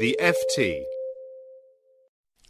The FT.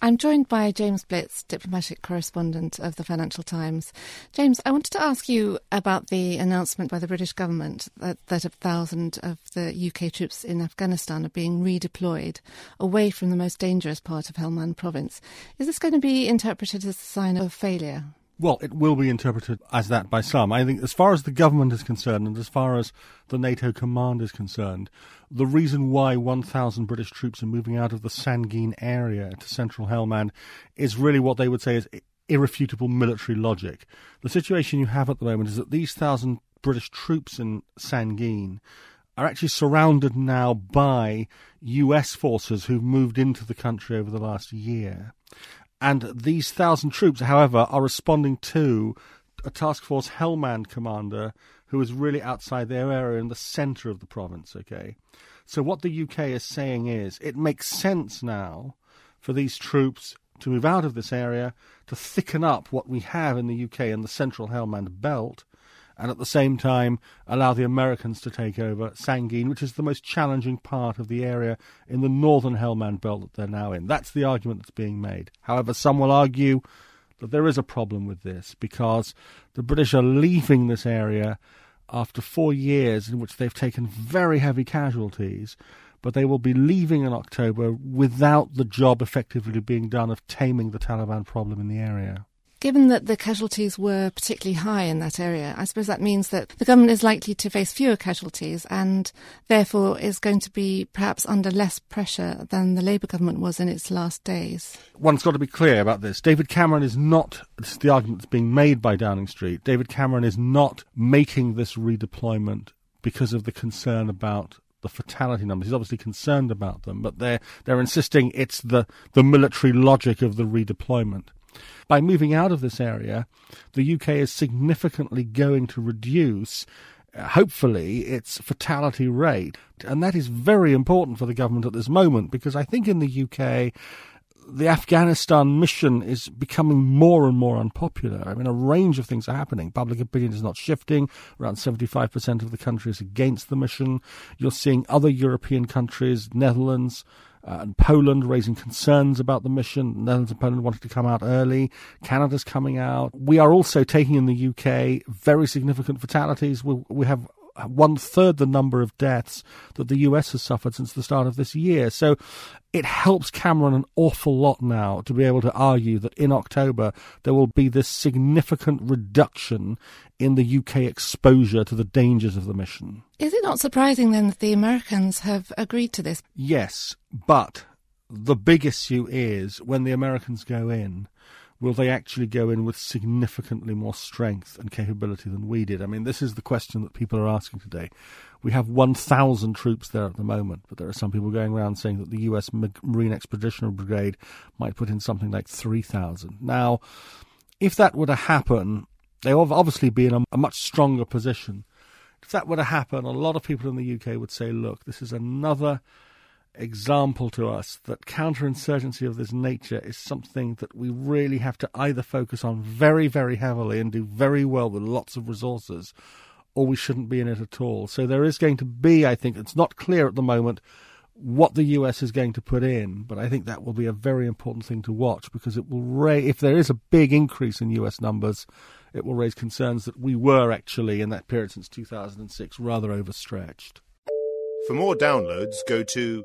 I'm joined by James Blitz, diplomatic correspondent of the Financial Times. James, I wanted to ask you about the announcement by the British government that, that a thousand of the UK troops in Afghanistan are being redeployed away from the most dangerous part of Helmand province. Is this going to be interpreted as a sign of failure? Well, it will be interpreted as that by some. I think, as far as the government is concerned, and as far as the NATO command is concerned, the reason why 1,000 British troops are moving out of the Sangin area to central Helmand is really what they would say is irrefutable military logic. The situation you have at the moment is that these thousand British troops in Sangin are actually surrounded now by US forces who've moved into the country over the last year. And these thousand troops, however, are responding to a task force Helmand commander who is really outside their area in the centre of the province. Okay, so what the UK is saying is it makes sense now for these troops to move out of this area to thicken up what we have in the UK in the central Helmand belt and at the same time allow the Americans to take over Sangin, which is the most challenging part of the area in the northern Helmand belt that they're now in. That's the argument that's being made. However, some will argue that there is a problem with this because the British are leaving this area after four years in which they've taken very heavy casualties, but they will be leaving in October without the job effectively being done of taming the Taliban problem in the area. Given that the casualties were particularly high in that area, I suppose that means that the government is likely to face fewer casualties and therefore is going to be perhaps under less pressure than the Labour government was in its last days. One's got to be clear about this. David Cameron is not, this is the argument that's being made by Downing Street, David Cameron is not making this redeployment because of the concern about the fatality numbers. He's obviously concerned about them, but they're they're insisting it's the, the military logic of the redeployment. By moving out of this area, the UK is significantly going to reduce uh, hopefully its fatality rate. And that is very important for the government at this moment because I think in the UK, the Afghanistan mission is becoming more and more unpopular. I mean, a range of things are happening. Public opinion is not shifting. Around 75% of the country is against the mission. You're seeing other European countries, Netherlands, uh, and Poland raising concerns about the mission. Netherlands and Poland wanted to come out early. Canada's coming out. We are also taking in the UK very significant fatalities. We, we have one third the number of deaths that the US has suffered since the start of this year. So it helps Cameron an awful lot now to be able to argue that in October there will be this significant reduction in the UK exposure to the dangers of the mission. Is it not surprising then that the Americans have agreed to this? Yes, but the big issue is when the Americans go in, will they actually go in with significantly more strength and capability than we did? I mean, this is the question that people are asking today. We have 1,000 troops there at the moment, but there are some people going around saying that the U.S. Marine Expeditionary Brigade might put in something like 3,000. Now, if that were to happen, they would obviously be in a, a much stronger position. If that were to happen, a lot of people in the UK would say, look, this is another example to us that counterinsurgency of this nature is something that we really have to either focus on very, very heavily and do very well with lots of resources, or we shouldn't be in it at all. So there is going to be, I think, it's not clear at the moment what the US is going to put in, but I think that will be a very important thing to watch because it will raise, if there is a big increase in US numbers, it will raise concerns that we were actually, in that period since 2006, rather overstretched. For more downloads, go to